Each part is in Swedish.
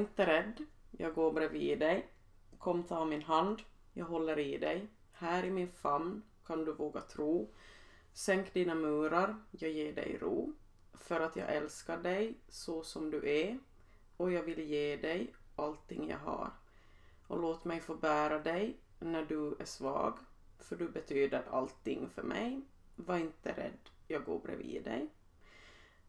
Var inte rädd, jag går bredvid dig. Kom ta min hand, jag håller i dig. Här i min famn kan du våga tro. Sänk dina murar, jag ger dig ro. För att jag älskar dig så som du är och jag vill ge dig allting jag har. Och låt mig få bära dig när du är svag, för du betyder allting för mig. Var inte rädd, jag går bredvid dig.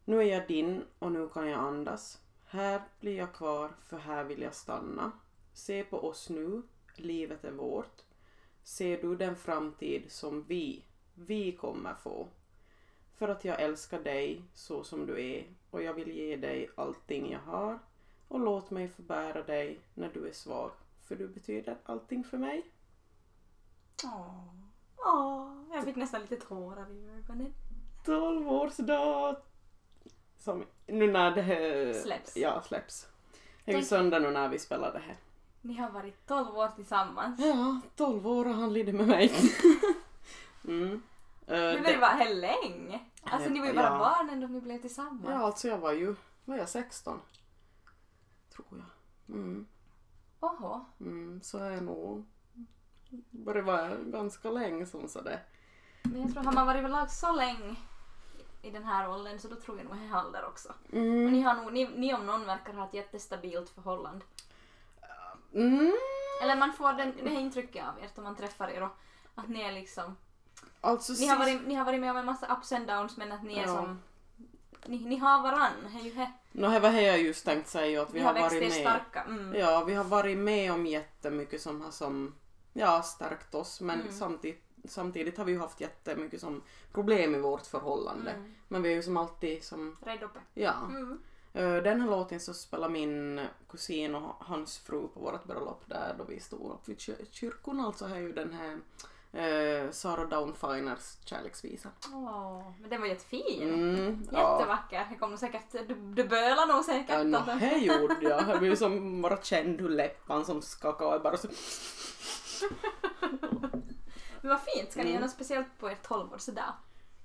Nu är jag din och nu kan jag andas. Här blir jag kvar, för här vill jag stanna. Se på oss nu, livet är vårt. Ser du den framtid som vi, vi kommer få? För att jag älskar dig så som du är och jag vill ge dig allting jag har och låt mig få bära dig när du är svag för du betyder allting för mig. Åh, åh, jag fick nästan lite tårar i ögonen. 12-årsdag! Som nu när det här Släpps. Ja, släpps. Det är ju söndag nu när vi spelar det här. Ni har varit 12 år tillsammans. Ja, 12 år och han lidde med mig. mm. Men det- det var här länge. Alltså ni var ju bara Ja. barn ändå ni blev tillsammans. Ja, alltså jag var ju, var jag 16? Tror jag. Mm. Oho. Mm, så är jag nog. Börjar vara ganska länge som sådär. Men jag tror har man varit överlag så länge i den här åldern så då tror jag nog är ålder också. Och Mm. ni, har nog, ni, ni om någon verkar ha ett jättestabilt förhållande. Mm. Eller man får den, det här intrycket av er om man träffar er och att ni är liksom Alltså ni har, varit, ni har varit med om en massa ups and downs men att ni är Ja. som ni, ni har varann. Det är ju he, Nå, det var det jag just tänkt säga att vi ni har har varit med. starka. Mm. Ja, vi har varit med om jättemycket som har som, ja, stärkt oss men Mm. samtidigt, samtidigt har vi ju haft jättemycket som problem i vårt förhållande. Mm. Men vi är ju som alltid som, Rädd uppe. ja. Mm. Eh, Den här låten så spelar min kusin och hans fru på vårt bröllop där då vi stod upp vid kyr- kyrkan. Alltså är ju den här eh, Sarah Dawn Finers kärleksvisa. Åh, men den var jättefin. Mm, ja. Jättevacker. Jag kommer nog säkert, du, du bölar nog säkert. Ja, no, det gjorde jag. Jag blev som bara känd hur läppan som skakade och bara så... Men vad fint. Ska ni Mm. göra något speciellt på er 12-årsdag?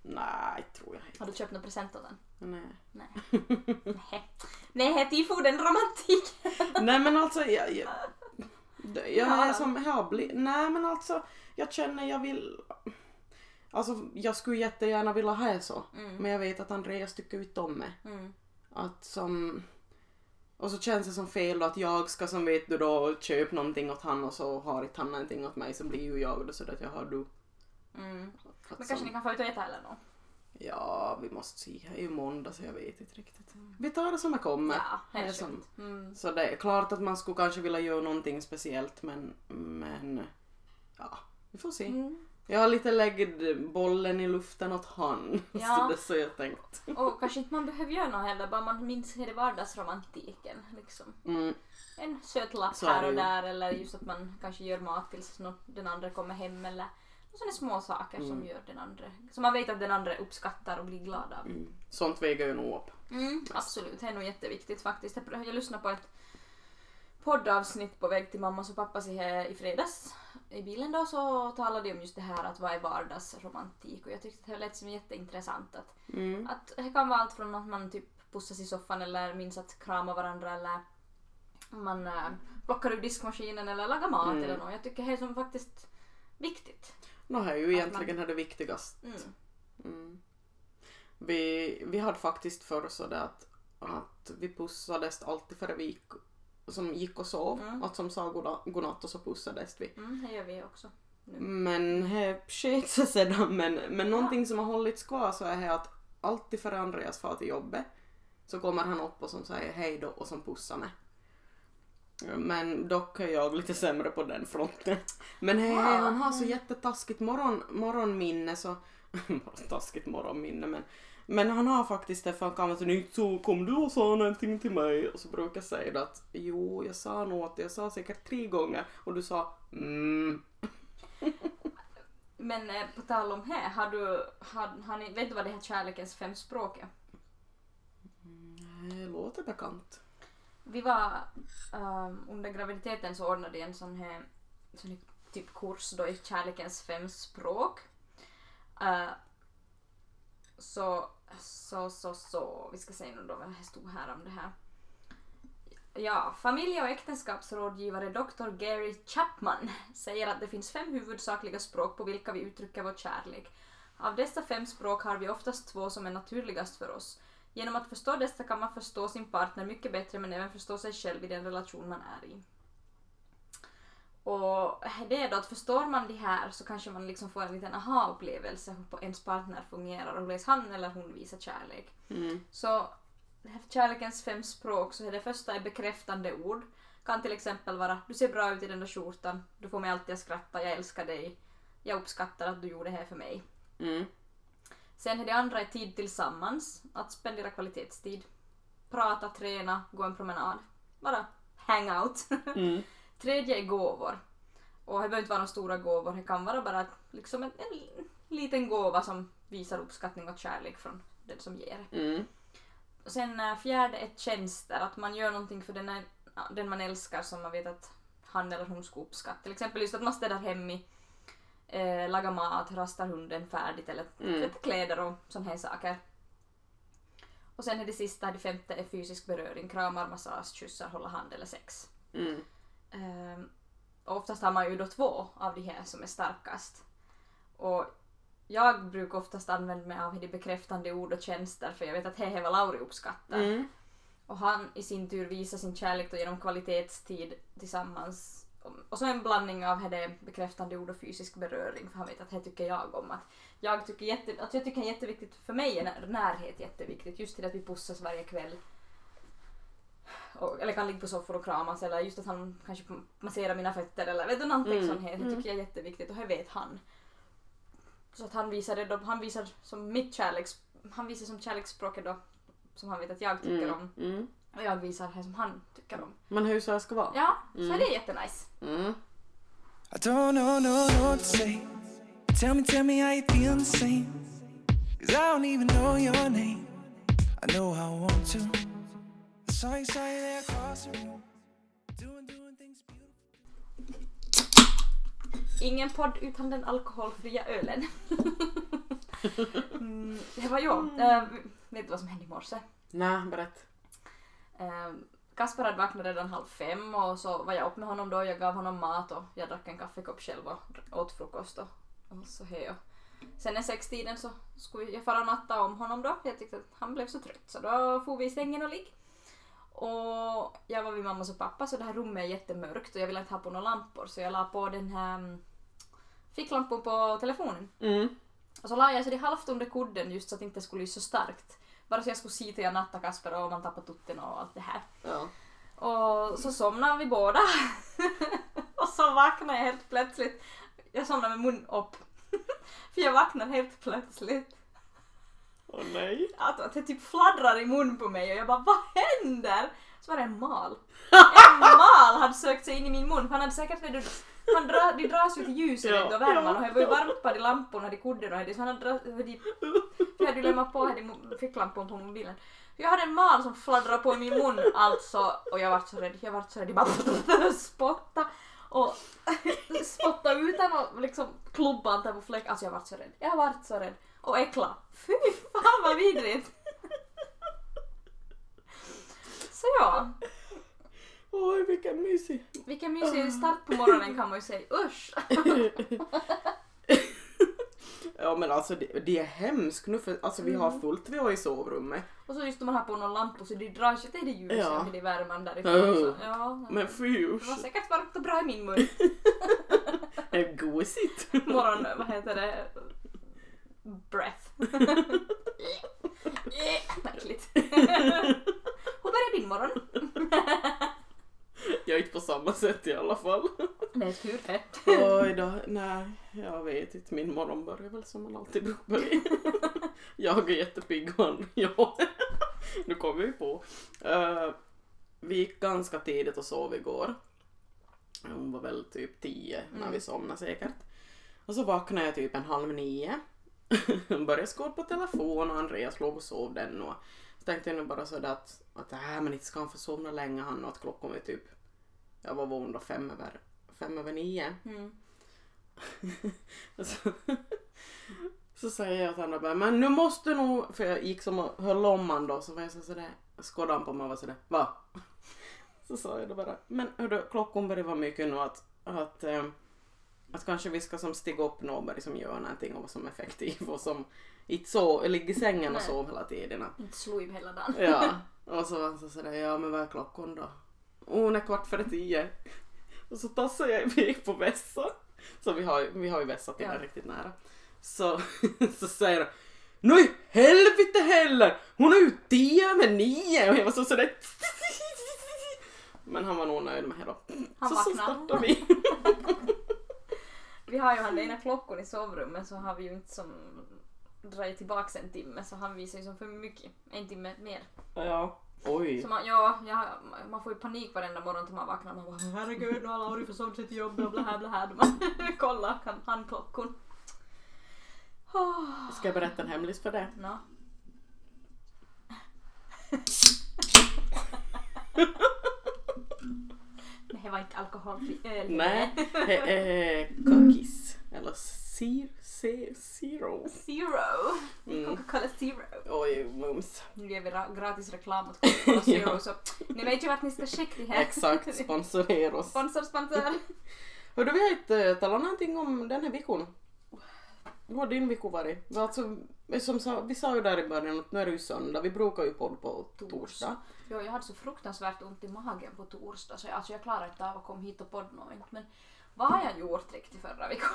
Nej, tror jag inte. Har du köpt någon present åt den? Nej. Nej. Nej. Nej, tifo den romantik. Nej men alltså jag, jag, jag Ja. är som jag har bli, Nej men alltså jag känner jag vill Alltså jag skulle jättegärna vilja ha det så. Mm. Men jag vet att Andreas tycker inte om det. Mm. Att som och så känns det som fel då att jag ska som vet du då köpa någonting åt han och så har inte han någonting åt mig så blir ju jag då så att jag har du. Mm. Men kanske som, ni kan få ut och äta eller något? Ja vi måste se, det är ju måndag så jag vet inte riktigt. Vi tar det som det kommer. Ja, Det helt som-. Mm. Så det är klart att man skulle kanske vilja göra någonting speciellt men, men ja, vi får se. Mm. Jag har lite läggt bollen i luften åt han. Ja. Så det så jag tänkt. Och kanske inte man behöver göra något heller, bara man minns det vardagsromantiken. Liksom. Mm, En söt lapp här och där eller just att man kanske gör mat tills den andra kommer hem eller sådana små saker som Mm. gör den andra, som man vet att den andra uppskattar och blir glad av. mm. Sånt väger ju nog upp. Mm, absolut, det är nog jätteviktigt faktiskt. Jag, lyssnade på ett poddavsnitt på väg till mammas och pappas i fredags i bilen då så talade de om just det här att vad är vardagsromantik och jag tyckte det lät som jätteintressant att, Mm. att det kan vara allt från att man typ pussas i soffan eller minns att krama varandra eller man äh, plockar ur diskmaskinen eller lagar mat Mm. eller något. Jag tycker det är som faktiskt viktigt. Nå, det är ju egentligen det viktigaste. Mm. Mm. Vi, vi hade faktiskt förr så att, att vi pussades alltid före vi gick, som gick och sov. Mm. Att som sa godna- godnatt och så pussades vi. Mm, det gör vi också. Nu. Men det sket sig sedan. Men, men någonting som har hållits kvar så är det att alltid före Andreas far till jobbet så kommer han upp och som säger hej då och som pussar mig. Men dock är jag lite sämre på den fronten. Men he, Ja. han har så jättetaskigt morgon, morgonminne så... taskigt morgonminne men... Men han har faktiskt det för han kan vara så "Inte så kom du och sa någonting till mig och så brukar jag säga att jo jag sa nog att jag sa säkert tre gånger och du sa mm. Men eh, på tal om det, har du, har, har ni, vet du vad det här kärlekens fem språk är? Det låter bekant. Vi var ehm, under graviditeten så ordnade jag en sån här, sån här typ kurs då i kärlekens fem språk. Eh, så, så, så, så, vi ska se nu då vad det stod här om det här. Ja, familje och äktenskapsrådgivare Dr. Gary Chapman säger att det finns fem huvudsakliga språk på vilka vi uttrycker vår kärlek. Av dessa fem språk har vi oftast två som är naturligast för oss. Genom att förstå dessa kan man förstå sin partner mycket bättre men även förstå sig själv i den relation man är i. Och det är då att förstår man det här så kanske man liksom får en liten aha-upplevelse hur ens partner fungerar och hur han eller hon visar kärlek. Mm. Så kärlekens fem språk så är det första är bekräftande ord. Kan till exempel vara du ser bra ut i den där skjortan, du får mig alltid att skratta, jag älskar dig, jag uppskattar att du gjorde det här för mig. Mm. Sen är det andra är tid tillsammans, att spendera kvalitetstid. Prata, träna, gå en promenad. Bara hang out. Mm. Tredje är gåvor. Och det behöver inte vara några stora gåvor, det kan vara bara liksom en, en liten gåva som visar uppskattning och kärlek från den som ger. Mm. Och sen äh, fjärde är tjänster, att man gör någonting för den, den man älskar som man vet att han eller hon ska uppskatta. Till exempel just att man städar hem i, eh, lagar mat, rastar hunden färdigt eller Mm. tvättar kläder och sådana här saker. Och sen är det sista, det femte är fysisk beröring, kramar, massage, kyssar, hålla hand eller sex. Mm. Och oftast har man ju då två av de här som är starkast. Och jag brukar oftast använda mig av de bekräftande ord och tjänster för jag vet att det är vad Lauri uppskattar. Mm. Och han i sin tur visar sin kärlek då genom kvalitetstid tillsammans. Och så en blandning av det bekräftande ord och fysisk beröring för han vet att det tycker jag om. Att jag tycker, jätte, att jag tycker det är jätteviktigt, för mig är när- närhet jätteviktigt. Just till att vi pussas varje kväll. Och, eller kan ligga på soffor och kramas eller just att han kanske masserar mina fötter eller vet du någonting Mm, sånt här. Det mm. tycker jag är jätteviktigt och det vet han. Så att han visar det då, han visar som mitt kärleks, han visar som kärleksspråket då som han vet att jag tycker om. Mm. Mm. Och jag visar det som han tycker om. Men hur så här ska vara? Ja, så Mm. det är jättenice. Mm. I don't know, no, know what to say. Tell me, tell me how you feel the same. Cause I don't even know your name. I know I want to. Ingen podd utan den alkoholfria ölen. mm, det var jag. Äh, vet du vad som hände i morse? Nej, berätt. Eh, Kasper hade vaknat redan halv fem och så var jag upp med honom då. Jag gav honom mat och jag drack en kaffekopp själv och åt frukost och, och så här. Och Sen i sextiden så skulle jag fara och natta om honom då. Jag tyckte att han blev så trött så då får vi i sängen och ligg. Och jag var vid mammas och pappa så det här rummet är jättemörkt och jag ville inte ha på några lampor så jag la på den här mm, ficklampor på telefonen. Mm. Och så la jag så det halvt under kudden just så att det inte skulle lysa så starkt. Bara så jag skulle se till jag natta Kasper och man tappade tutten och allt det här. Ja. Och så somnade vi båda. och så vaknade jag helt plötsligt. Jag somnade med mun upp. För jag vaknade helt plötsligt. Åh nej. Att, att det typ fladdrar i mun på mig och jag bara vad händer? Så var det en mal. En mal hade sökt sig in i min mun för han hade säkert vet du, han dra, de dras ju till ljuset Ja, och värmen ja, och det var ju varmt på de lamporna, de kudden och det så han hade dra, de, jag hade ju lämnat på här ficklampor på mobilen. Jag hade en mal som fladdrade på i min mun alltså och jag vart så rädd, jag vart så rädd, jag bara spotta och spotta ut den och liksom klubba på fläck. Alltså jag vart så rädd, jag vart så rädd. Och äckla. Fy fan vad vidrigt! Så ja, Oj, vilken mysig. vilken mysig start på morgonen kan man ju säga. Usch! Ja men alltså det, det är hemskt nu för alltså vi har fullt vi har i sovrummet. Och så just när man har på någon lampa så det dras ju till det ljuset Ja. och det är värmen därifrån. Så, ja, Men fy det var usch. säkert varmt och bra i min mun. Det är gosigt. Morgon, vad heter det? Breath. Äckligt. Hur börjar din morgon? Jag är inte på samma sätt i alla fall. Är tur det. Oj då, nej jag vet inte. Min morgon börjar väl som man alltid brukar börja. Jag är jättepigg och han, ja. Nu kommer vi på. Eh, vi gick ganska tidigt och sov igår. Hon var väl typ tio när Mm. vi somnade säkert. Och så vaknade jag typ en halv nio. Började skåla på telefon och Andreas låg och sov den och så tänkte jag nu bara sådär att, att äh, men inte ska han få somna länge han och att klockan var typ, jag var vaken då fem över, fem över nio. Mm. så, så säger jag till honom bara, men nu måste nog, för jag gick som och höll om han då så var jag så sådär, skådde han på mig och var sådär, va? Så sa jag då bara, men hördu, klockan börjar vara mycket nu att, att, eh, att kanske vi ska som stiga upp någon som gör någonting och vara som effektiv och som inte så, ligger i sängen och Nej. sov hela tiden. Inte slog hela dagen. Ja, och så var han så sådär, ja men vad är klockan då? Hon är kvart före tio. Och så tassade jag iväg på vässa. Så vi har, vi har ju vässa till Ja. riktigt nära. Så, så säger han, nu i helvete heller! Hon är ju tio med nio! Och jag var så sådär... Men han var nog nöjd med det då. Han så, så startade vi. Vi har ju han ena klockan i sovrummet så har vi ju inte som dragit tillbaks en timme så han visar ju som för mycket. En timme mer. Ja. Oj. Så man, ja, ja, man får ju panik varenda morgon till man vaknar man bara herregud nu har Lauri försovit sig till jobbet och bla bla bla. Man kollar kan handklockan. Oh. Ska jag berätta en hemlis för det? No. Det var inte alkoholfri öl. Nej. Eh, eh, cookies. Eller zero. Zero. Zero. Mm. Coca-Cola Zero. Oj, mums. Nu ger vi ra- gratis reklam åt Coca-Cola Zero Ja. så ni vet ju vart ni ska checka det här. Exakt, sponsorera oss. Sponsor, sponsor. Hördu, vi har inte talat någonting om den här veckan. Hur har din vecka varit? Alltså, som sa, vi sa ju där i början att nu är det ju söndag, vi brukar ju podda på torsdag. Jo, jag hade så fruktansvärt ont i magen på torsdag så jag, alltså jag klarade inte av att komma hit och podda. Men vad har jag gjort riktigt förra veckan?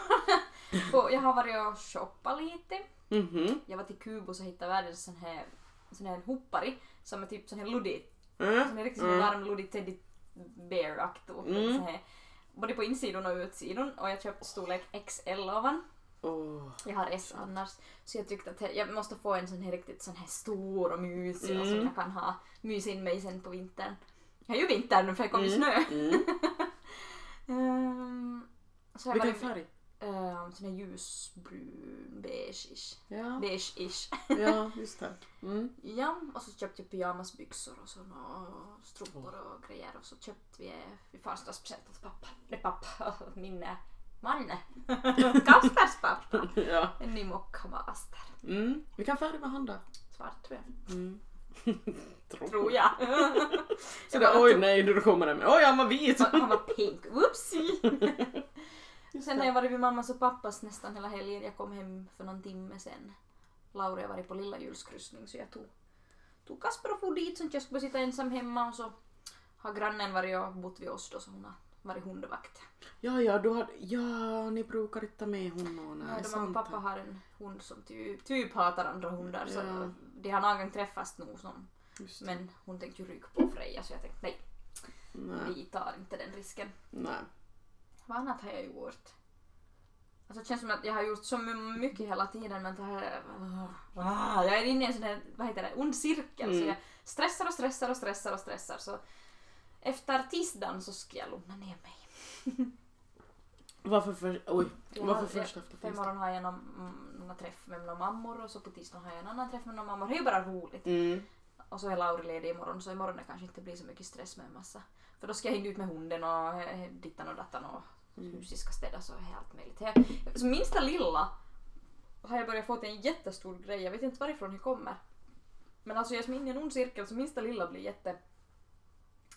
Jag har varit och shoppat lite. Mhm. Jag var till Kubus och hittade världens sån här, sån här hoppari som är typ sån här luddig. Mm. Är riktigt en varm luddig teddy bear-aktig. Mm. sån Både på insidan och utsidan och jag köpte storlek XL ovan. Åh. Jag har S annars. Så jag tyckte att jag måste få en sån här riktigt sån här stor och mysig och Mm. som jag kan ha mys in mig sen på vintern. Jag är ju vinter nu för det kommer Mm. snö. Mm. Um, så jag Vilken var färg? um, sån här ljusbrun, beige-ish. Ja, Beige-ish. ja just det. Mm. ja, och så köpte jag pyjamasbyxor och såna strumpor och grejer och så köpte vi vid födelsedagspresent åt pappa. Nej pappa, min eh, man. Kaspers pappa. ja. En ny mockamaster. Mm. Vilken färg var han då? Svart tror jag. Mm. Tror. Tror jag. Så det, oj nej, nu kommer den med. Oj, han var vit! Han var pink. Whoopsie! Just Sen har jag varit vid mammas och pappas nästan hela helgen. Jag kom hem för någon timme sen. Laura har varit på lilla julskryssning så jag tog, tog Kasper och for dit så att jag skulle sitta ensam hemma och så har grannen varit och bott vid oss då så hon har varit hundvakt. Ja, ja, du hade, ja, ni brukar inte ta med honom. Nej, Ja, och pappa har en hund som typ, typ hatar andra hundar så Ja. de har någon gång träffats som, det. men hon tänkte ju ryka på Freja så jag tänkte nej, Nej, vi tar inte den risken. nej. Vad annat har jag gjort? Alltså det känns som att jag har gjort så mycket hela tiden men det här... Ah, jag är inne i en sån här, vad heter det, ond cirkel så Mm. jag stressar och stressar och stressar och stressar så efter tisdagen så ska jag lugna ner mig. Varför för, oj, Jag varför har- först efter För tisdag? imorgon har jag någon, mm, någon träff med några mammor och så på tisdagen har jag en annan träff med några mammor. Det är ju bara roligt. Mm. Och så är Lauri ledig imorgon så imorgon det kanske inte blir så mycket stress med en massa. För då ska jag hinna ut med hunden och eh, dittan och dattan och Mm. huset ska städas och allt möjligt. Jag, så minsta lilla har jag börjat få till en jättestor grej. Jag vet inte varifrån det kommer. Men alltså jag är som inne i en ond cirkel så minsta lilla blir jätte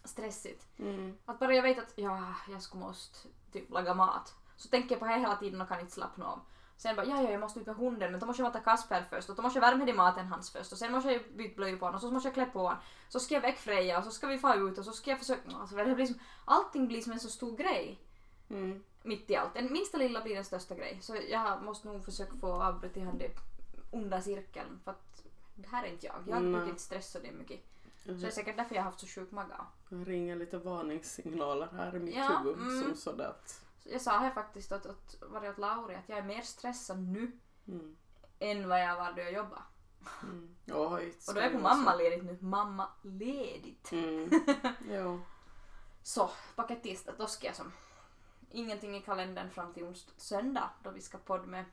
stressigt. Mm. Att bara jag vet att ja, jag skulle måste typ laga mat. Så tänker jag på det hela tiden och kan inte slappna av. Sen bara ja, ja, jag måste ut med hunden men då måste jag mata Kasper först och då måste jag värma till maten hans först och sen måste jag byta blöjor på honom och så måste jag klä på honom. Så ska jag väck Freja och så ska vi få ut och så ska jag försöka... Alltså, det blir som, allting blir som en så stor grej Mm. mitt i allt. Den minsta lilla blir den största grej. Så jag måste nog försöka få avbryta den onda cirkeln för att det här är inte jag. Jag brukar inte stressa det mycket. Så det är säkert därför jag har haft så sjuk mage. Jag ringer lite varningssignaler här i mitt Ja, huvud mm. som sådär att... Jag sa här faktiskt åt, åt, var det åt Lauri att jag är mer stressad nu Mm. än vad jag var då jag jobbade. Mm. Oj, Och då är på mammaledigt nu. Mamma ledigt. Mm. Jo. Så, paket tisdag, då ska jag som ingenting i kalendern fram till onsdag, söndag då vi ska podda med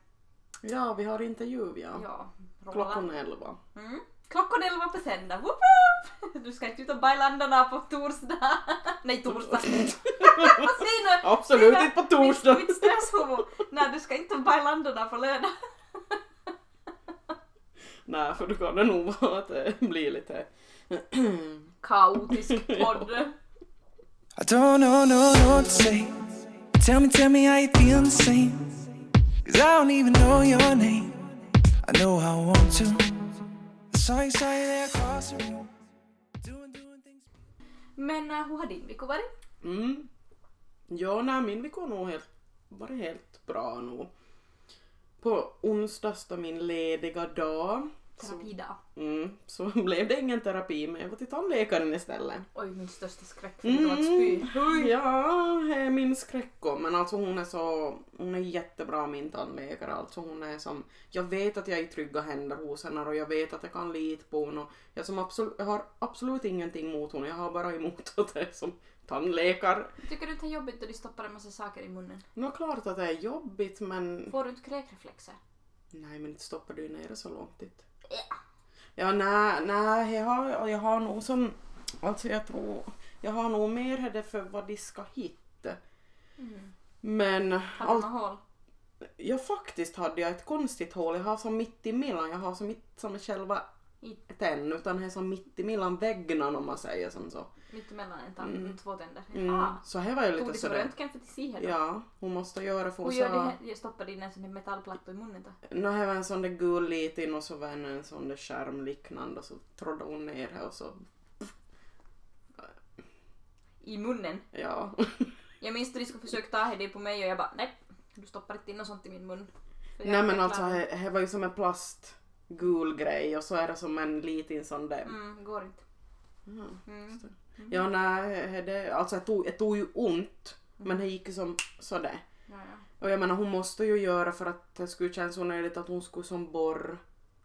Ja, vi har intervju ja. ja, Klockan elva. Mm. Klockan elva på söndag. Woop woop! Du ska inte ut och bajlandarna på torsdag. Nej, torsdag. Absolut inte på Mitt, torsdag! mitt stresshuvud. Nej, du ska inte bajlandarna på lördag. Nej, för då kan det nog vara att det blir lite... Kaotisk podd. I don't know, no, no what to say. Tell me, tell me how you feel the same. Cause I don't even know your name. I know I want to. Men uh, hur har din vecka varit? Mm. Ja, nej, min vecka har nog helt, varit helt bra nog. På onsdags då min lediga dag så, Terapidag. mm, så blev det ingen terapi men jag var till tandläkaren istället. Oj, min största skräck förutom att spy. Mm. Ja, är min skräck också. men alltså hon är så, hon är jättebra min tandläkare alltså hon är som, jag vet att jag är i trygga händer hos henne och jag vet att jag kan lita på henne och jag, som absolut, jag har absolut ingenting mot henne, jag har bara emot att det är som tandläkare. Tycker du inte det är jobbigt att de stoppar en massa saker i munnen? Nå klart att det är jobbigt men Får du inte kräkreflexer? nej men inte stoppar du ner så långt dit. Ja nej, nej jag har, jag har nog som, alltså jag tror, jag har nog mer det för vad de ska hitta. Mm. Men allt, något hål? ja faktiskt hade jag ett konstigt hål, jag har som mitt emellan, jag har som mitt som själva I, tenn utan det är som mitt emellan väggarna om man säger som så. Mittemellan en tand, Mm. två tänder? Mm. Jaha. Så här var ju Tog lite de som sådär. röntgen för att se här då? Ja, hon måste göra för Hur hon gör sa... de här? Stoppar de in en sån här metallplatta i munnen då? Nå, det var en sån där gul liten och så var det en sån där skärmliknande och så trodde hon ner här och så, I munnen? ja. Jag minns att de skulle försöka ta det på mig och jag bara nej, du stoppar inte in något sånt i min mun. Nej men alltså det det var ju som en plast gul grej och så är det som en liten sån där. Mm, går inte. Mm. Mm. Ja nej, det, alltså det tog, det tog ju ont men det gick ju som sådär. Ja, ja. Och jag menar hon måste ju göra för att det skulle kännas onödigt att hon skulle som borr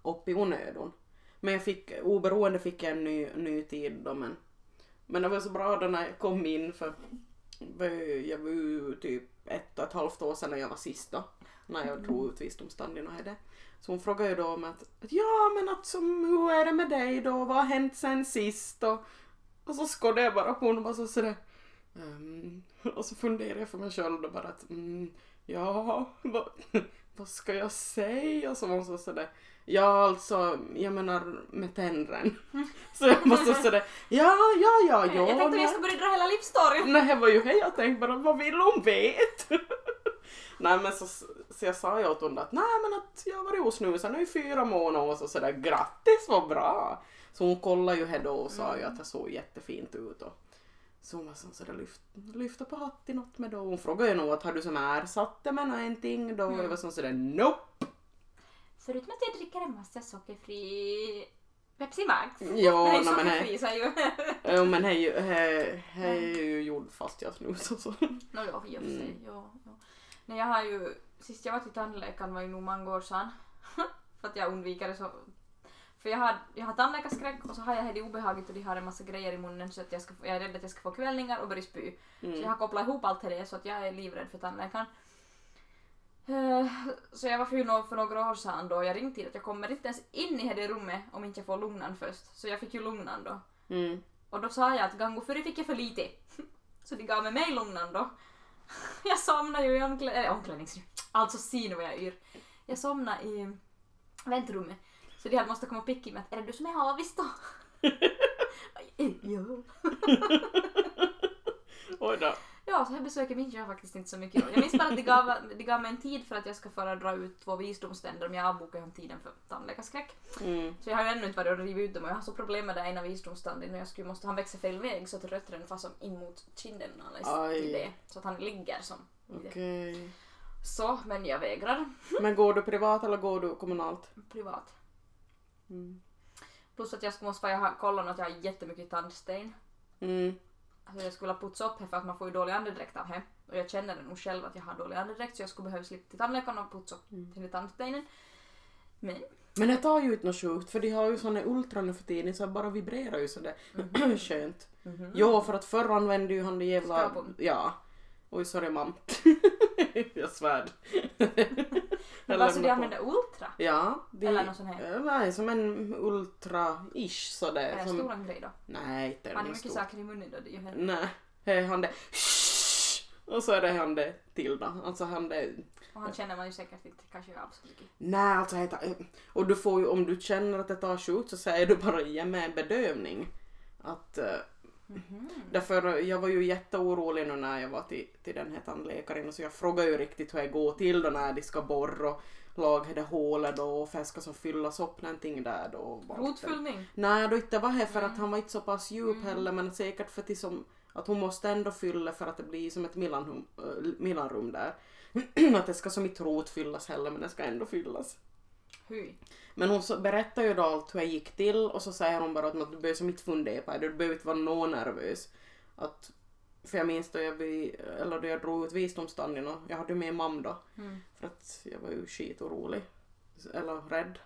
upp i onödan. Men jag fick, oberoende fick jag en ny, ny tid då men. Men det var så bra då när jag kom in för jag var ju typ ett och ett halvt år sedan när jag var sist då. När jag drog ut visdomstanden och hade. Så hon frågade ju då om att, att ja men att som, hur är det med dig då? Vad har hänt sen sist? Och, och så skådde jag bara på henne och bara så sådär. ehm, och så funderade jag för mig själv då bara att mm, ja, vad, vad ska jag säga? Och så var hon så sådär. Ja alltså, jag menar med tändren. Så jag så sådär, ja, ja, ja, ja. jag tänkte jag ska börja dra hela livsstoryn. Nej, det var ju hej, jag tänkte bara vad vill hon vet? nej men så, så jag sa ju åt hon att nej men att jag har varit osnusad nu i fyra månader och så sådär grattis vad bra. Så hon kollade ju här då och sa ju att det såg jättefint ut och så hon var som sådär lyft, lyfta på hatten något med då. Hon frågade ju nog att har du som ersatt det med någonting då? Och jag var som sådär nope. Förutom att jag dricker en massa sockerfri Pepsi Max. Ja, Nej, nej, men ju. Jo men det är ju, det är ju gjord fast jag snusar så. Nå ja, i och för sig. Mm. Ja, ja. Nej, jag har ju, sist jag var till tandläkaren var ju nog många år sedan. för att jag undviker det så. För jag har, jag har tandläkarskräck och så har jag det obehagligt och de har en massa grejer i munnen så att jag, ska, jag är rädd att jag ska få kvällningar och börja spy. Så jag Mm. har kopplat ihop allt det så att jag är livrädd för tandläkaren. Eh, Så jag var för, för några år sedan då jag ringde till att jag kommer inte ens in i det rummet om inte jag får lugnan först. Så jag fick ju lugnan då. Mm. Och då sa jag att gång före fick jag för lite. Så de gav mig mig lugnan då. Jag somnade ju i omklä- äh, omklädningsrummet. Alltså se nu vad jag yr. Jag somnade i väntrummet. Så de hade måste komma och picka i mig att är det du som är avis då? ja. Oj då. Ja, så här besöket minns jag faktiskt inte så mycket. Jag minns bara att de gav, de gav mig en tid för att jag ska föra dra ut två visdomständer om jag avbokar om tiden för tandläkarskräck. Mm. Så jag har ju ännu inte varit och rivit ut dem och jag har så problem med det ena visdomstanden och jag skulle måste han växa fel väg så att rötterna far som in mot kinden till det. Så att han ligger som. Okej. Så, men jag vägrar. Men går du privat eller går du kommunalt? Privat. Mm. Plus att jag måste jag har kollat att jag har jättemycket tandsten. Mm. Alltså jag skulle ha putsat upp här för att man får ju dålig andedräkt av det. Och jag känner nog själv att jag har dålig andedräkt så jag skulle behöva slippa till tandläkaren och putsa upp Mm. tandstenen. Men Men det tar ju inte något sjukt för de har ju såna ultra nu för tiden så det bara vibrerar ju sådär skönt. Mhm. Jo för att förr använde ju han det jävla... Skrapon. Ja. Oj sorry mam. jag svär. Men de lämnar på. använder ultra? Ja. De, Eller någon sån här? Eh, Nej, som en ultra-ish Är sådär. det en Som, stor en grej då? nej, inte Har ni mycket stor. saker i munnen då? Det är Nej, är han det. Och så är det han det till då. Alltså han det Och han känner man ju säkert inte kanske av så mycket. Nej, alltså det tar, och du får ju, om du känner att det tar slut så säger du bara ge mig en bedövning. Att, Mhm. Därför jag var ju jätteorolig nu när jag var till, till den här tandläkaren så jag frågade ju riktigt hur det går till då när de ska borra och laga det hålet då och för ska så fyllas upp någonting där då. Rotfyllning. Nej, då inte var det för att Mm. han var inte så pass djup Mm. heller men säkert för att, som, att hon måste ändå fylla för att det blir som ett mellanrum, äh, mellanrum där. att det ska som inte rotfyllas heller men det ska ändå fyllas. Men hon så berättar ju då allt hur det gick till och så säger hon bara att du behöver som inte fundera på det, du behöver inte vara någon nervös. Att, för jag minns då jag, vi, eller då jag drog ut visdomstanden och jag hade med mamma då Mm. för att jag var ju skitorolig. Eller rädd.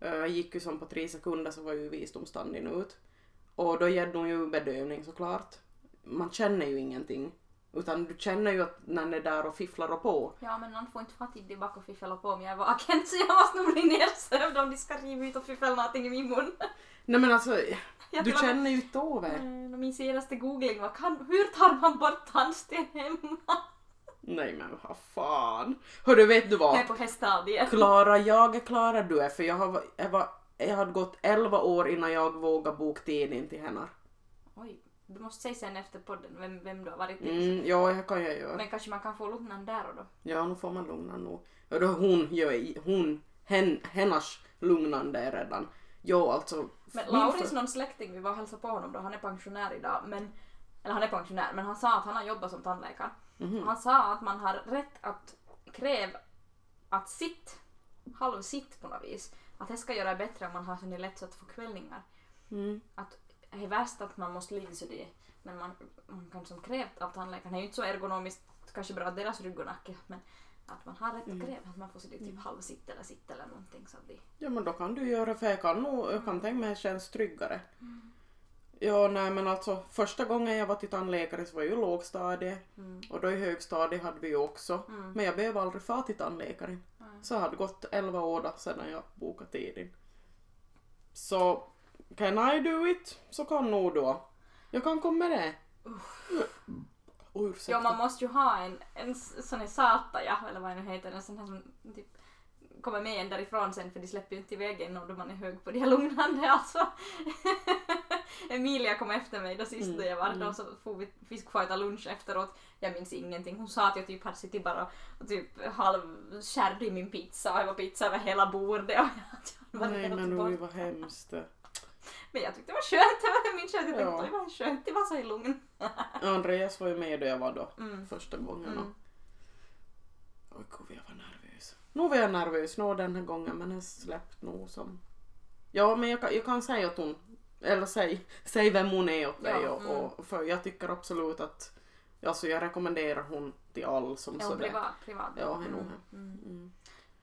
Eh, Jag gick ju som på tre sekunder så var ju visdomstanden ut. Och då gällde hon ju bedövning såklart. Man känner ju ingenting. Utan du känner ju att när det är där och fifflar och på. Ja men man får inte få tid tillbaka och fiffla på om jag är vaken så jag måste nog bli nersövd om de ska riva ut och fiffla någonting i min mun. Nej men alltså, Jag du till känner ju inte av det. Min senaste googling var kan, hur tar man bort tandsten hemma? Nej men vad fan. Hörru vet du Jag är vad? på häststadiet. Klara, jag är Klara du är för jag, har, jag, var, jag hade gått 11 år innan jag vågade boka tid in till henne. Oj, du måste säga sen efter podden vem, vem du har varit till. Mm, ja, det kan jag göra. Men kanske man kan få lugnan där och då. Ja, nu får man lugna nog. Ja, då hon gör hon, hen, hennes lugnande är redan. Jo, alltså. Men Lauris för- någon släkting, vi var och hälsade på honom då, han är pensionär idag, men eller han är pensionär, men han sa att han har jobbat som tandläkare. Mhm. Han sa att man har rätt att kräva att sitt, halvsitt på något vis, att det ska göra bättre om man har så lätt så att få kvällningar. Mm. Att det är värst att man måste ligga så det men man, man kan som krävt av tandläkaren, det är ju inte så ergonomiskt kanske bra att deras rygg och nacke, men att man har rätt att kräva att man får sitta typ halvsitt eller sitt eller någonting så att det Ja, men då kan du göra för jag kan nog, jag kan tänka mig att det känns tryggare. Ja, nej men alltså första gången jag var till tandläkare så var ju lågstadie Mm. och då i högstadie hade vi ju också. Mm. Men jag behöver aldrig få till tandläkaren. Mm. Så det hade gått 11 år sedan jag bokade tiden. Så can I do it så kan nog då. Jag kan komma med det. Oh, ursäkta. Ja, man måste ju ha en, en sån här sataja, eller vad det nu heter, en sån här som typ kommer med en därifrån sen för de släpper ju inte iväg en om man är hög på de här lugnande alltså. Emilia kom efter mig då sist då jag var då så får vi fiskfajta lunch efteråt. Jag minns ingenting. Hon sa att jag typ hade suttit bara och typ halvkärde i min pizza och det var pizza över hela bordet och jag var Nej men oj vad hemskt. Men jag tyckte det var skönt, det var min skönt. Jag tänkte Ja. det var skönt, det var så i lugn. Andreas var ju med då jag var då Mm. första gången. Mm. Oj gud jag var nervös. Nu var jag nervös nå den här gången men jag släppt nog som... Ja men jag kan, jag kan säga åt hon, eller säg, säg vem hon är åt dig Ja, och, mm. och för jag tycker absolut att Alltså jag rekommenderar hon till all som Ja, sådär. privat. privat. Ja, nog mm. det. Mm.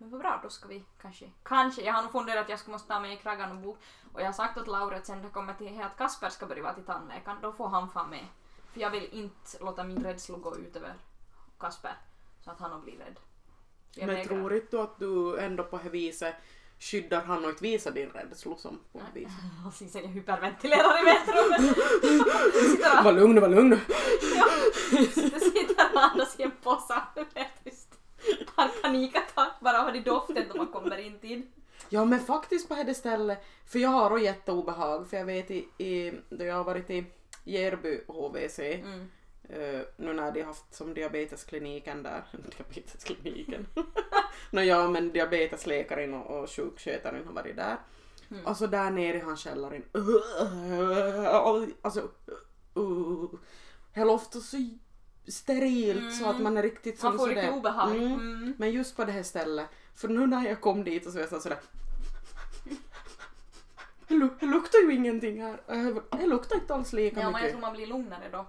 Men vad bra, då ska vi kanske, kanske, jag har nog funderat att jag ska måste ta med i Kragan och bok och jag har sagt åt Laura att sen det kommer till att Kasper ska börja vara till tandläkaren, då får han fan med. För jag vill inte låta min rädsla gå ut över Kasper så att han blir rädd. Men vägrar. tror inte du att du ändå på det viset skyddar han och inte visar din rädsla som på det viset? Och sen säger jag hyperventilerar i väntrummet. Var lugn, var lugn. Ja, det sitter och andas i en påse. Tar panikattack bara av doften då man kommer in till. Ja men faktiskt på det stället, för jag har också jätteobehag för jag vet i, i, då jag har varit i Järby HVC Mm. eh, nu när de haft som diabeteskliniken där, diabeteskliniken, no, ja men diabetesläkaren och, och sjukskötaren har varit där. Mm. Alltså där nere i hans källaren, alltså uh, det låter så sterilt så att man är riktigt Man får sådär. riktigt obehag. Mm. Mm. Men just på det här stället, för nu när jag kom dit och så var jag sådär det lu- det luktar ju ingenting här. Eh, Det luktar inte alls lika Ja, men jag mycket. tror man blir lugnare då.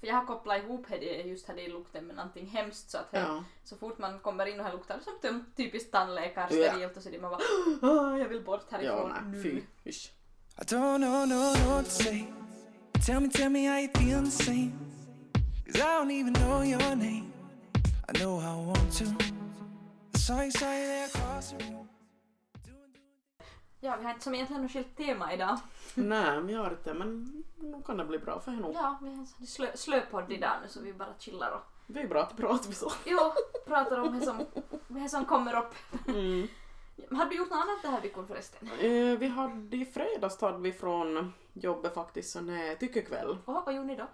För jag har kopplat ihop det just det lukten med någonting hemskt så att Ja. så fort man kommer in och här luktar som typiskt tandläkare Ja. sterilt och så det man bara "Åh, jag vill bort Ja, härifrån nej, nu. fy. Usch. I don't know, no, know what to say. Tell me, tell me how you feeling the same. Cause I don't even know your name. I know I want to. I saw you, saw you there across the room. Ja, vi har inte som egentligen något skilt tema idag. Nej, men jag har inte, men nu kan det bli bra för henne. Ja, vi har en slö, slöpodd idag nu så vi bara chillar och Det är bra att prata vi så. jo, pratar om det som, det som kommer upp. Mm. Har du gjort något annat den här veckan förresten? Eh, vi hade i fredags hade vi från jobbet faktiskt sån här tyckekväll. Och vad gjorde ni då?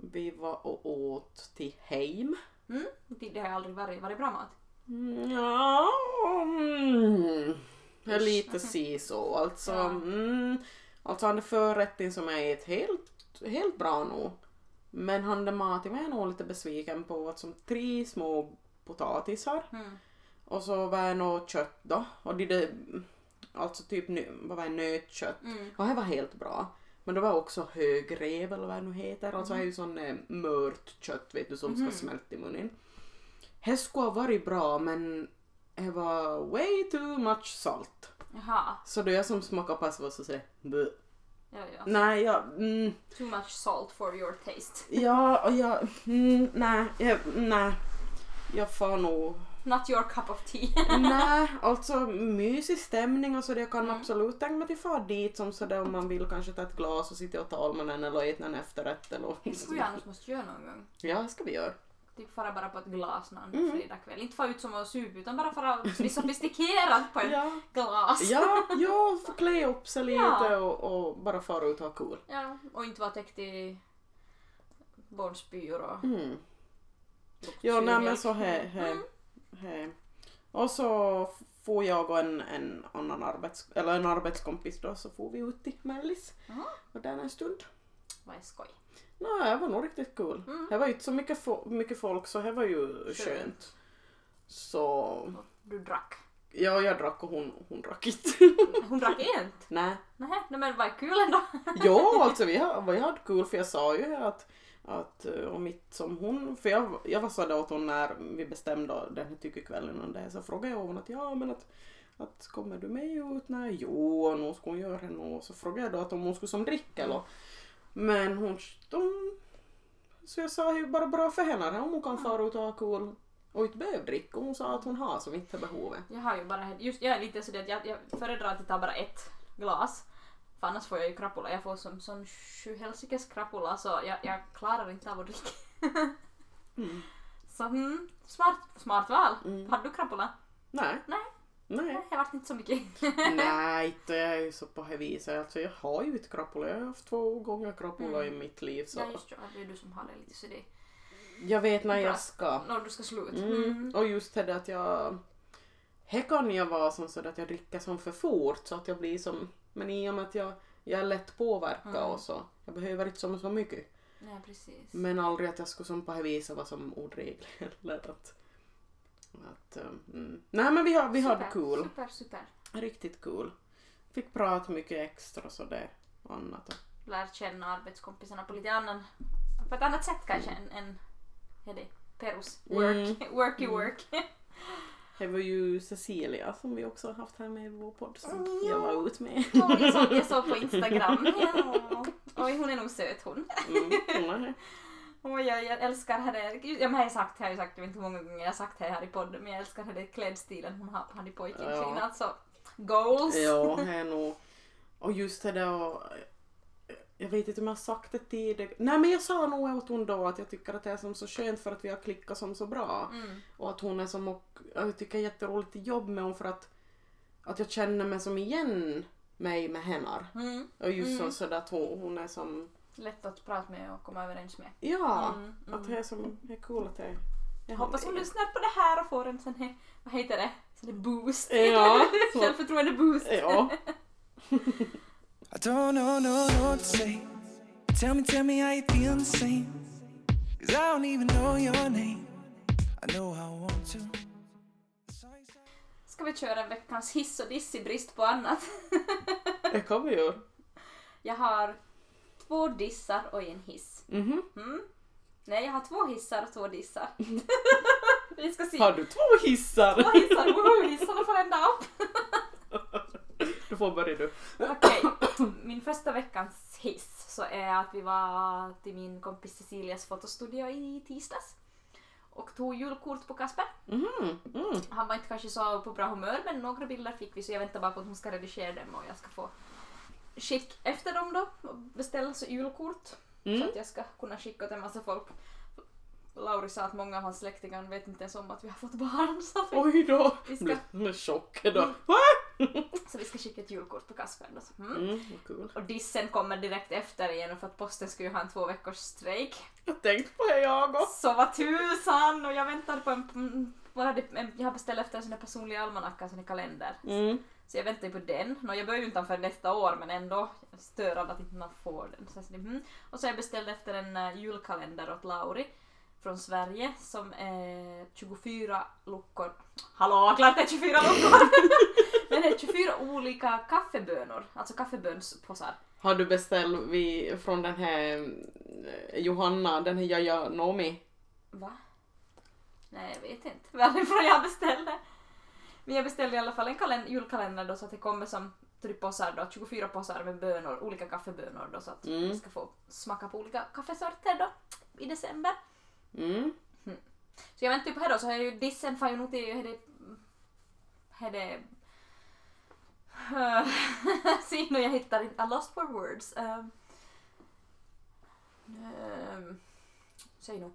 Vi var och åt till Heim. Mm? Det har aldrig varit, varit bra mat. Mm, Ja, mm, det är lite si så. Alltså, Ja. mm, alltså han är förrätten som är ett helt, helt bra nog. Men han där maten var jag nog lite besviken på. Att som tre små potatisar Mm. och så var det något kött då. Och det alltså typ vad var det, nötkött. Mm. Och det var helt bra. Men det var också högrev eller vad det nu heter. Alltså det är ju sån eh, mört kött vet du som Mhm. ska smälta i munnen. Det skulle ha varit bra men det var way too much salt. Jaha. Så då jag som smakar pass var så sådär "Bleh." Ja, ja. Nej, jag, mm, Too much salt for your taste. ja, och jag, mm, nej, jag, nej. Jag får nog Not your cup of tea. Nej, alltså mysig stämning och så det. Jag kan Mm. absolut tänka mig till far dit som sådär om man vill kanske ta ett glas och sitta och tala med den eller äta en efterrätt eller Det skulle jag annars måste göra någon gång. Ja, det ska vi göra. Typ fara bara på ett glas någon Mm. fredagkväll. Inte fara ut som att supa utan bara fara bli sofistikerad på ett Ja, glas. ja, ja klä upp sig lite Ja. och, och bara fara ut och ha kul. Ja, och inte vara täckt i barnspyor och Mm. Ja, nej men så he, he, Mm. He. Och så får jag och en, en annan arbets, eller en arbetskompis då så får vi ut till Mellis. Jaha. Och där en stund. Vad är skoj. Nej, det var nog riktigt kul. Mm. Det var ju inte så mycket, fo- mycket folk så det var ju Skönt. skönt. Så Du drack. ja, jag drack och hon, hon drack inte. Hon drack inte? Nej. Nej, men vad kul ändå. Jo, alltså vi, vi hade kul för jag sa ju att, att eh, och mitt som hon, för jag, jag var sådär åt hon när vi bestämde den här tyckekvällen och det så frågade jag hon att ja men att, att kommer du med ut? Nej, jo, nu ska hon göra det och så frågade jag då att om hon skulle som dricka eller men hon, de, så jag sa ju bara bra för henne om hon kan fara ut och ha kul och inte behöver dricka och hon sa att hon har som inte behovet. Jag har ju bara, just jag är lite sådär att jag, jag föredrar att jag tar bara ett glas. För annars får jag ju krapula. Jag får som sån sjuhelsikes krapula så jag, jag klarar inte av att dricka. Mm. Så mm, smart, smart val. Mm. Har du krapula? Nej. Nej. Nej. Nej, jag vart inte så mycket. Nej, inte jag är ju så på det viset. Alltså, jag har ju inte krapula. Jag har haft två gånger krapula Mm. i mitt liv. Så Ja just det, det är du som har det lite så det jag vet när Bra. jag ska. när du ska sluta. Mm. Mm. Och just det att jag... Här kan jag vara som så att jag dricker som för fort så att jag blir som... Men i och med att jag, jag är lätt påverkad Mm. och så. Jag behöver inte som så mycket. Ja precis. Men aldrig att jag skulle som på det viset vara som ordreglig. Eller att... att um, mm. Nej men vi, har, vi hade Super, kul. Super, super. Riktigt kul. Fick prata mycket extra och sådär. Och annat. Lärt känna arbetskompisarna på lite annan, på ett annat sätt kanske än, än är det perus work, worky Mm. work. Det var ju Cecilia som vi också har haft här med i vår podd som Ja. jag var ut med. Ja, jag, såg, jag såg på Instagram. Ja. Oj, hon är nog söt hon. Mm, Oj, jag, jag älskar henne. Ja, men jag har sagt, jag har sagt, jag vet inte hur många gånger jag har sagt det här i podden, men jag älskar henne klädstilen hon har på han i pojken. Ja. Alltså, goals. Ja, det är nog... Och just det där. Jag vet inte om jag har sagt det tidigare. Nej men jag sa nog åt hon då att jag tycker att det är som så skönt för att vi har klickat som så bra. Mm. Och att hon är som och jag tycker det är jätteroligt att jobba med hon för att, att jag känner mig som igen mig med henne. Mm. Och just Mm. så, så där att hon, hon är som, Lätt att prata med och komma överens med. ja, Mm, att det är som, det är cool att det är. Jag hoppas hon lyssnar på det här och får en sån här, vad heter det, sån här boost. Ja, så- Självförtroende boost. Ja. I don't know, no, know what to say. Tell me, tell me how you feel the same. Cause I don't even know your name. I know I want to. Ska vi köra veckans hiss och diss i brist på annat? Det kan vi göra. Jag har två dissar och en hiss. Mhm. Mm. Nej, jag har två hissar och två dissar. vi ska se. Har du två hissar? Två hissar, woho, hissarna får ända upp. Du får börja du. Okej, min första veckans hiss så är att vi var till min kompis Cecilias fotostudio i tisdags och tog julkort på Kasper. Mhm. Mm. Han var inte kanske så på bra humör men några bilder fick vi så jag väntar bara på att hon ska redigera dem och jag ska få skicka efter dem då och beställa så julkort så Mm. att jag ska kunna skicka till en massa folk. Lauri sa att många av hans släktingar vet inte ens om att vi har fått barn. Så vi, Oj då! Vi ska- Blev med chock då. Mm. Så vi ska skicka ett julkort på Kasper. då, Mm. Mm, kul. Och dissen kommer direkt efter igen för att posten skulle ha en två veckors strejk. Jag tänkte på det jag också. Så vad tusan! Och jag väntar på en... mm, hade- en- Jag har beställt efter en sån här personlig almanacka, en sån kalender. Mm. Så jag väntar ju på den. Nå, jag börjar ju inte för nästa år men ändå störande att inte man får den. Så mm. Och så har jag beställt efter en uh, julkalender åt Lauri från Sverige som är 24 luckor. Hallå, klart det är 24 luckor! men det är 24 olika kaffebönor, alltså kaffebönspåsar. Har du beställt vi, från den här eh, Johanna, den här Jaja Nomi? Va? Nej, jag vet inte varifrån jag beställde. Men jag beställde i alla fall en kalen- julkalender då så att det kommer som typ påsar då, 24 påsar med bönor, olika kaffebönor då så att Mm. vi ska få smaka på olika kaffesorter då i december. Mm. Så jag väntar ju på det då så är ju dissen får ju nog till är det... Är det... Se nu, jag hittar inte... I lost for words. Um, um, säg nu.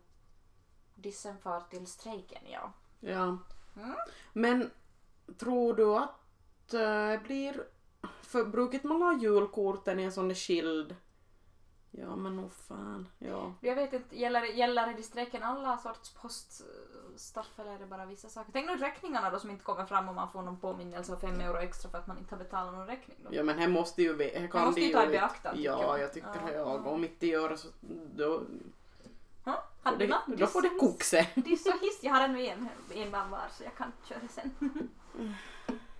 Dissen far till strejken, ja. Ja. Mm. Men tror du att det blir... För brukar man ha julkorten i en sån där skild? Ja men nog fan. Ja. Jag vet inte, gäller, gäller det strejken alla sorts poststaff eller är det bara vissa saker? Tänk nu räkningarna då som inte kommer fram om man får någon påminnelse och fem euro extra för att man inte har betalat någon räkning då. Ja men här måste ju. Här kan måste ju ta i beaktande, Ja, jag. tycker Ja. det jag. Om inte gör det så då, får hade det, man då får det diss- kokse. Diss och hiss, jag har ännu en, en man var så jag kan köra sen.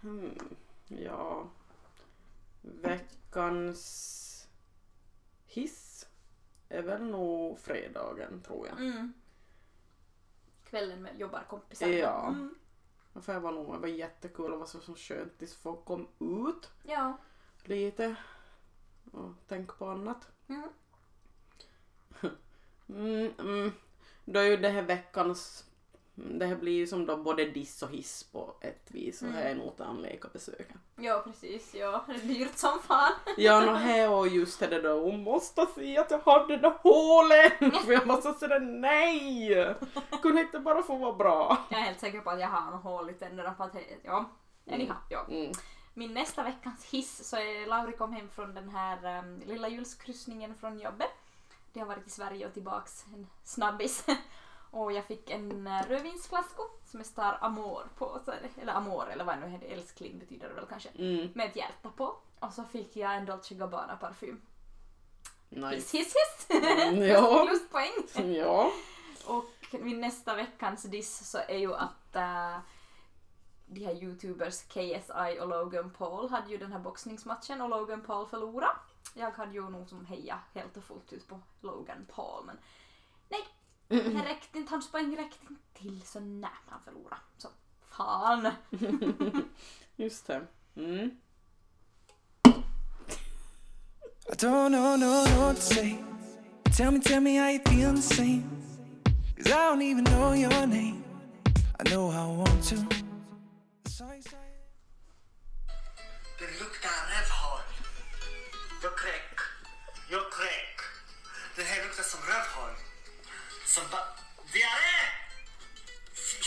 Mm. Ja. Veckans hiss är väl nog fredagen tror jag. Mm. Kvällen med jobbarkompisar. Ja. Mm. För jag var nog, det var jättekul och var så, så skönt tills folk kom ut Ja. lite och tänk på annat. Mm. Mm, mm. Då är ju det här veckans, det här blir ju som då både diss och hiss på ett vis och Mm. det är nog tandläkarbesöket. ja, precis. Ja. Det är dyrt som fan. Ja, no, här och just det där, hon måste se att jag har det där hålet! För jag måste säga nej! Kunde inte bara få vara bra? Jag är helt säker på att jag har något hål i tänderna för att ja. Anyhow, ja. Mm. Min nästa veckans hiss så är Lauri kom hem från den här um, lilla julskryssningen från jobbet. De har varit i Sverige och tillbaks, en snabbis. Och jag fick en uh, rödvinsflaska som är Star Amor på, eller Amor eller vad nu heter, älskling betyder det väl kanske. Mm. Med ett hjärta på. Och så fick jag en Dolce Gabbana parfym. Hiss, Nice. hiss, hiss! Mm, ja. Pluspoäng! Ja. Och min nästa veckans diss så är ju att äh, de här youtubers KSI och Logan Paul hade ju den här boxningsmatchen och Logan Paul förlorade. Jag hade ju nog som heja helt och fullt ut på Logan Paul men nej, det räckte inte, hans poäng räckte inte till så nej, han förlorade. Så fan! Just det. Mm. I don't know, no, no, what to say. Tell me, tell me how you feel the same. Cause I don't even know your name. I know I want to. Sorry, sorry. Det luktar rövhål. Jag kräk. Jag kräk. Den här luktar som rövhål. Som ba... Diarré!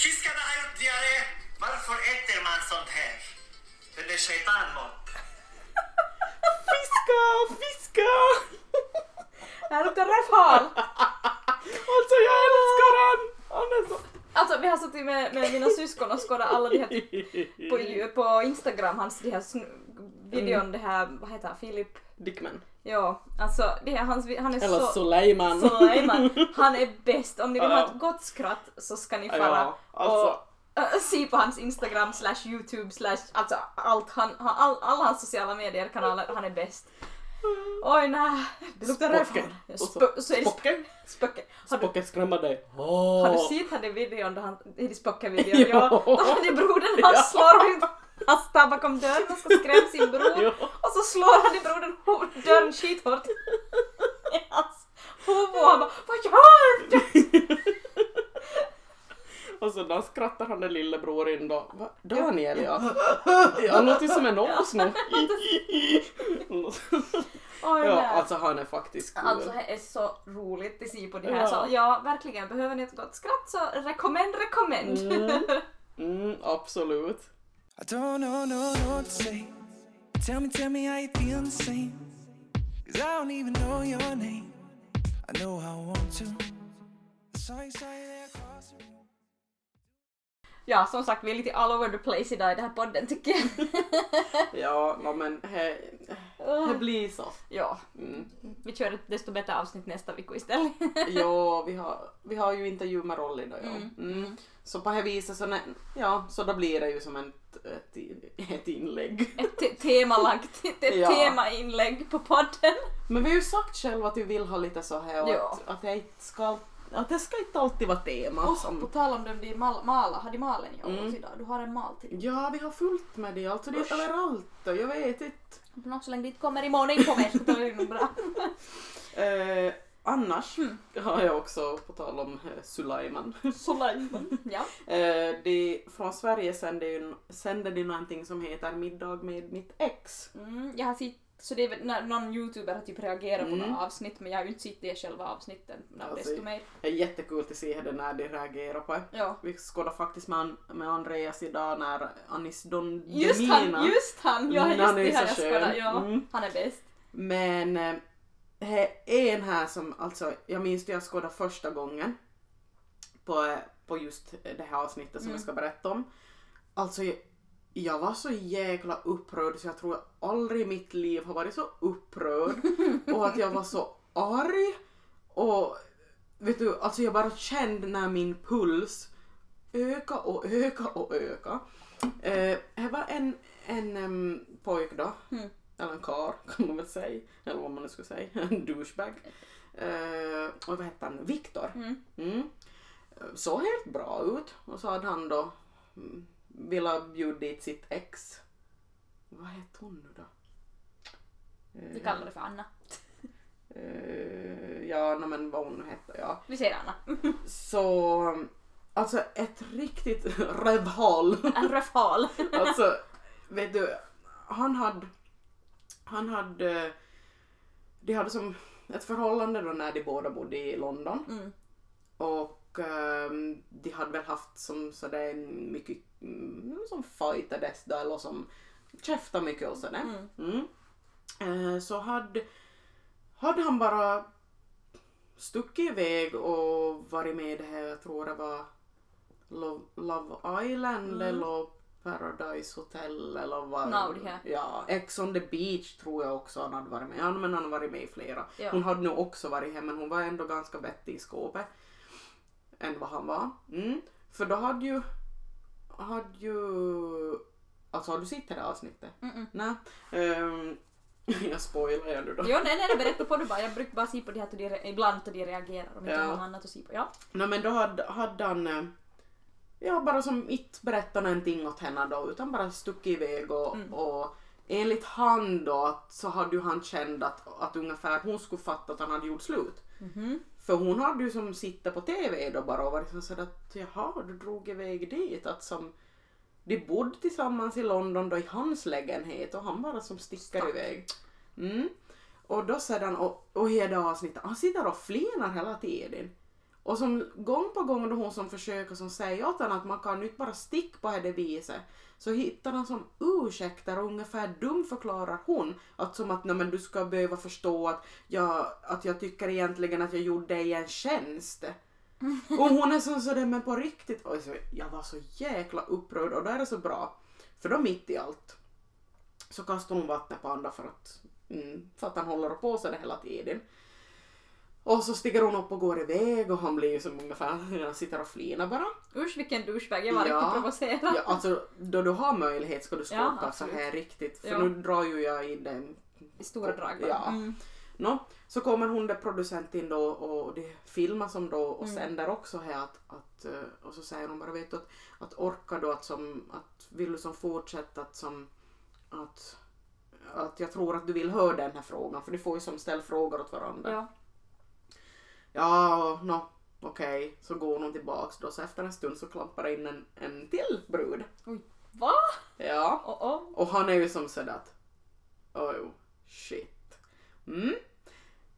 Fiskarna har gjort diarré. Varför äter man sånt här? Den är shaitanmat. Fiska! Fiska! Det här luktar rövhål! Alltså jag älskar han! Han är så... Alltså vi har suttit med, med mina syskon och skådat alla de här på, på Instagram, hans de här videon, det här, vad heter han, Filip? Dickman. Ja, alltså det är hans, han är Eller så... Suleiman. Suleiman, han är bäst. Om ni vill ha Ja. ett gott skratt så ska ni Ja, fara alltså. och äh, se på hans Instagram slash Youtube slash alltså allt han, han all, alla hans sociala medier kanaler, han är bäst. Oj nej, det luktar Spocke. rövhål. Är det Spocke. du, Spocke skrämmer dig. har du sett han i videon då han, i spöke-videon? Ja. Ja. Då han är brodern, han Ja. slår ut, han står bakom dörren och ska skrämma sin bror. Och så slår han i brodern dörren skithårt hans huvud och han bara Vad gör du? Och så då skrattar han den lillebror in då. Va? Daniel ja. Han låter ju som en åsno. Oj, Ja, alltså han är faktiskt cool. Alltså det är så roligt att se på det här. Ja. Så ja, verkligen. Behöver ni ett gott skratt så rekommend, rekommend. Mm. Mm, absolut. I don't know, no, no, what to say. Tell me, tell me how you feel the same. Cause I don't even know your name. I know I want to. I saw Ja, som sagt, vi är lite all over the place idag i den här podden tycker jag. Ja, no, men det blir så. ja, Mm. vi kör ett desto bättre avsnitt nästa vecka istället. Ja, vi har, vi har ju intervju med Rolly då. Ja. Mm. Så på det viset så, ja, så då blir det ju som ett, ett, ett inlägg. Ett te- temalagt, ett Ja. temainlägg på podden. Men vi har ju sagt själva att vi vill ha lite så här och Ja. att, att, det inte ska, att det ska inte alltid vara tema. På som, tal om dem, de mal, mala, har de malen i Mm. idag? Du har en mal till. ja, vi har fullt med det. Alltså det är överallt och jag vet inte. Nå, så länge det inte kommer imorgon in på mig så är det nog bra. Eh, annars Mm. har jag också, på tal om eh, Sulaiman, ja. eh, det, från Sverige sänder, sänder de någonting som heter Middag med mitt ex. Mm, jag har sett, så det är väl när någon youtuber har typ reagerat på Mm. några avsnitt men jag har ju inte sett det själva avsnitten. Alltså, desto mer. Det är jättekul att se det när de reagerar på det. Ja. Vi skådade faktiskt med, med Andreas idag när Anis Don Just Demina. han, just han! Ja, Mm, just han är det här jag skådade. Ja, Mm. han är bäst. Men är en här som, alltså jag minns jag skådade första gången på, på just det här avsnittet som Mm. jag ska berätta om. Alltså jag, var så jäkla upprörd så jag tror jag aldrig i mitt liv har varit så upprörd och att jag var så arg och vet du, alltså jag bara kände när min puls öka och öka och öka. Eh, det var en, en um, pojk då, Mm. eller en kar kan man väl säga, eller vad man nu ska säga, en douchebag. Eh, och vad hette han? Viktor. Mm. Mm. Såg helt bra ut och så hade han då ville bjuda dit sitt ex. Vad hette hon nu då? Vi kallar det för Anna. Eh, ja, no, men vad hon nu hette, ja. Vi säger Anna. Så, alltså ett riktigt rövhål. En röfhal. Alltså, vet du, han hade, han hade, de hade som ett förhållande då när de båda bodde i London Mm. och ehm, de hade väl haft som sådär mycket, mm, som fightades då eller som käftade mycket och sådär. Mm. Mm. Eh, så hade, hade han bara stuckit iväg och varit med i det här, jag tror det var Love, Love Island Mm. eller Paradise Hotel eller vad. Nå, det. Ja, Ex on the beach tror jag också han hade varit med. Ja, men han har varit med i flera. Ja. Hon hade nog också varit här men hon var ändå ganska vettig i skåpet. Än vad han var. Mm. För då hade ju, hade ju, alltså har du sett det här avsnittet? Mm-mm. Nej. Ehm, jag spoilar ju nu då. Jo, nej, nej, berätta på det bara. Jag brukar bara se på det här att de, ibland då de reagerar om inte Ja. har något annat att se på. Ja. Nej men då hade, hade han, eh, ja bara som inte berättat någonting åt henne då utan bara stuckit iväg och, Mm. och enligt han då så hade ju han känt att, att ungefär hon skulle fatta att han hade gjort slut. Mhm. För hon hade ju som sitter på TV då bara och varit som sådär att jaha du drog iväg dit att som de bodde tillsammans i London då i hans lägenhet och han bara som sticker Stack. iväg. Mm. Och då sedan, och, och det avsnittet, han sitter och flinar hela tiden. Och som gång på gång då hon som försöker som säger åt honom att man kan inte bara sticka på det viset så hittar han som ursäkter och ungefär dumförklarar hon att som att nej men du ska behöva förstå att jag, att jag tycker egentligen att jag gjorde dig en tjänst. Och hon är som sådär men på riktigt, och så, jag var så jäkla upprörd och då är det så bra för då mitt i allt så kastar hon vattnet på andra för att, mm, för att han håller på så det hela tiden. Och så stiger hon upp och går iväg och han blir ju som ungefär, han sitter och flinar bara. Usch vilken douchebag, jag var Ja. riktigt provocerad. Ja, alltså då du har möjlighet ska du Ja, skåpa så här riktigt. För Ja. nu drar ju jag i den. I stora drag. bara. Ja. Mm. Nå, så kommer hon där producent in då och det filmas som då och Mm. sänder också här att, att eh, och så säger hon bara vet du att, att orka då att som att vill du som fortsätta att som att att jag tror att du vill höra den här frågan för du får ju som ställa frågor åt varandra. Ja. Ja, nå. Okej, så går hon tillbaks då så efter en stund så klampar det in en, en till brud. Va? Ja. Oh, oh. Och han är ju som sådär att oh shit. Mm.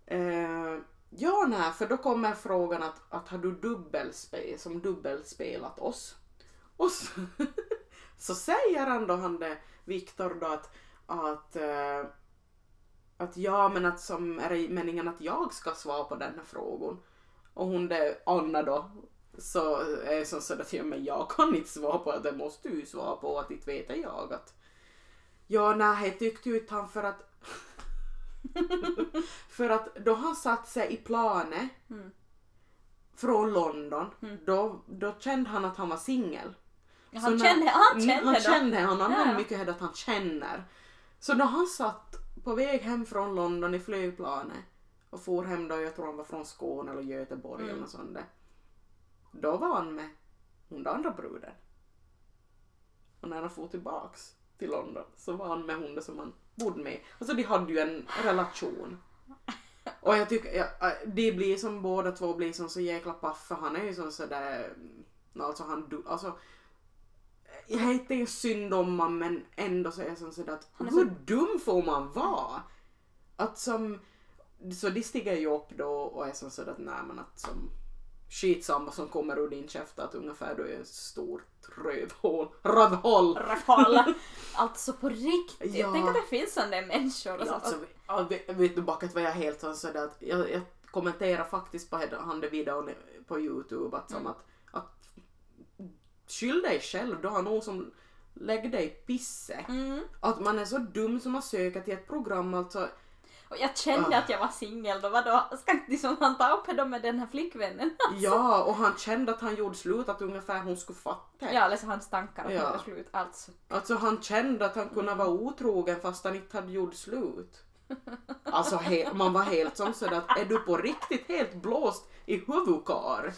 Eh, ja, nej, för då kommer frågan att, att har du dubbelspel, som dubbelspelat oss? Och så, så säger han då, han det, Viktor då att, att, eh, att ja men att som är det meningen att jag ska svara på den här frågan? Och hon det, Anna då, så är som så att ja, men jag kan inte svara på det, det måste du svara på att inte vet jag att Ja, nej, tyckte ju inte han för att för att då han satt sig i planet Mm. från London, då, då kände han att han var singel. Ja, han kände, han Mm, kände han då. kände, han använde Ja. mycket att han känner. Så när han satt på väg hem från London i flygplanet och for hem då, jag tror han var från Skåne eller Göteborg Mm. eller något sånt där. Då var han med hon den andra bruden. Och när han for tillbaks till London så var han med hon som han bodde med. Alltså de hade ju en relation. Och jag tycker, ja, de blir som båda två blir som så jäkla paff för han är ju som sådär, alltså han, alltså jag är inte synd om man men ändå så är jag som sådär att Han är hur dum får man vara? Att som, så de stiger ju upp då och är som sådär att nej men att som skitsamma som kommer ur din käft att ungefär du är ett stort rövhål, rövhål. Rafala. Alltså på riktigt. Ja. Tänk att det finns sådana där människor. Ja, Alltså, alltså, ja, vet, du bakat var jag helt så sådär att jag, jag kommenterar faktiskt på han det videon på Youtube att som Mm. att skyll dig själv, du har någon som lägger dig i pisse. mm. Att man är så dum som att söka till ett program alltså. Och jag kände Ah. att jag var singel då. Vadå? Ska inte liksom han ta upp det med den här flickvännen? Ja, och han kände att han gjorde slut, att ungefär hon skulle fatta. Ja, så hans tankar Ja. ja. slut. Alltså. Alltså han kände att han kunde vara otrogen fast han inte hade gjort slut. Alltså man var helt som sådär att är du på riktigt helt blåst i huvudkar?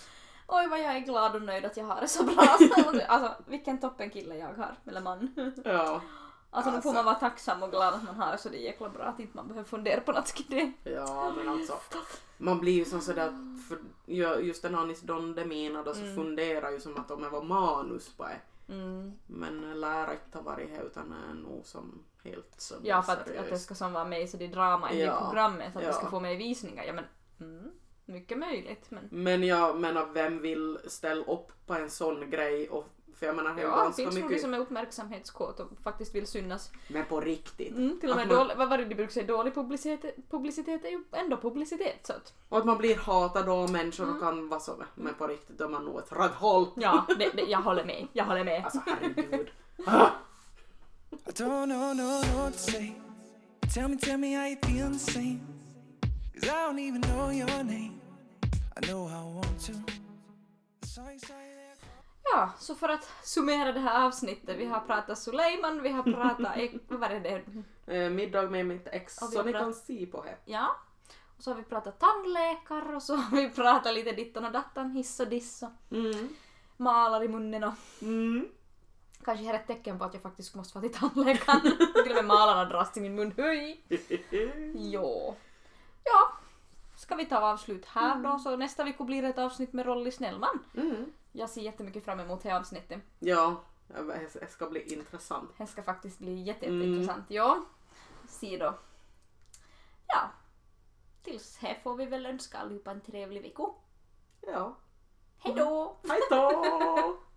Oj vad jag är glad och nöjd att jag har det så bra. alltså vilken toppen kille jag har. Eller man. Ja. Alltså, nu Alltså. får man vara tacksam och glad att man har det så det är jäkla bra att inte man behöver fundera på något skit. Ja men alltså. Man blir ju som sådär för just den Anis Don Demina då så funderar ju som att om det var manus på det. Mm. Men lär inte ha varit här utan är nog som helt så Ja för att, seriöst. att det ska som vara med så det är drama i Ja. programmet. Att Ja. det ska få med i visningar. Ja men mm, mycket möjligt men. Men jag menar vem vill ställa upp på en sån grej och för jag menar det är Ja, det ganska finns mycket som är uppmärksamhetskåt och faktiskt vill synas. men på riktigt. Mm, till och med man- dålig, vad var det de brukar säga, dålig publicitet, publicitet är ju ändå publicitet så att. Och att man blir hatad av människor Mm. och kan vara så men på riktigt då är man nog ett rövhål. Ja, det, det, jag håller med. Jag håller med. Alltså herregud. I don't know, no, no what to say. Tell me, tell me how you feel the same. Cause I don't even know your name. Ja, så för att summera det här avsnittet. Vi har pratat Suleiman, vi har pratat, eh, vad var det det? Eh, middag med mitt ex så ni kan se på det. Ja. Och så har vi pratat tandläkare och så har vi pratat lite dittan och dattan, hiss och diss och Mm. malar i munnen och Mm. kanske här är ett tecken på att jag faktiskt måste vara till tandläkaren. Till och med malarna dras till min mun. Höj! Jo. Ja. Ska vi ta avslut här då så nästa vecka blir det ett avsnitt med Rolly Snellman. Mm. Jag ser jättemycket fram emot det avsnittet. Ja, det ska bli intressant. Det ska faktiskt bli Mm. jätteintressant. Ja. Se då. Ja. Tills här får vi väl önska allihopa en trevlig vecka. Ja. Hej då! Hej då!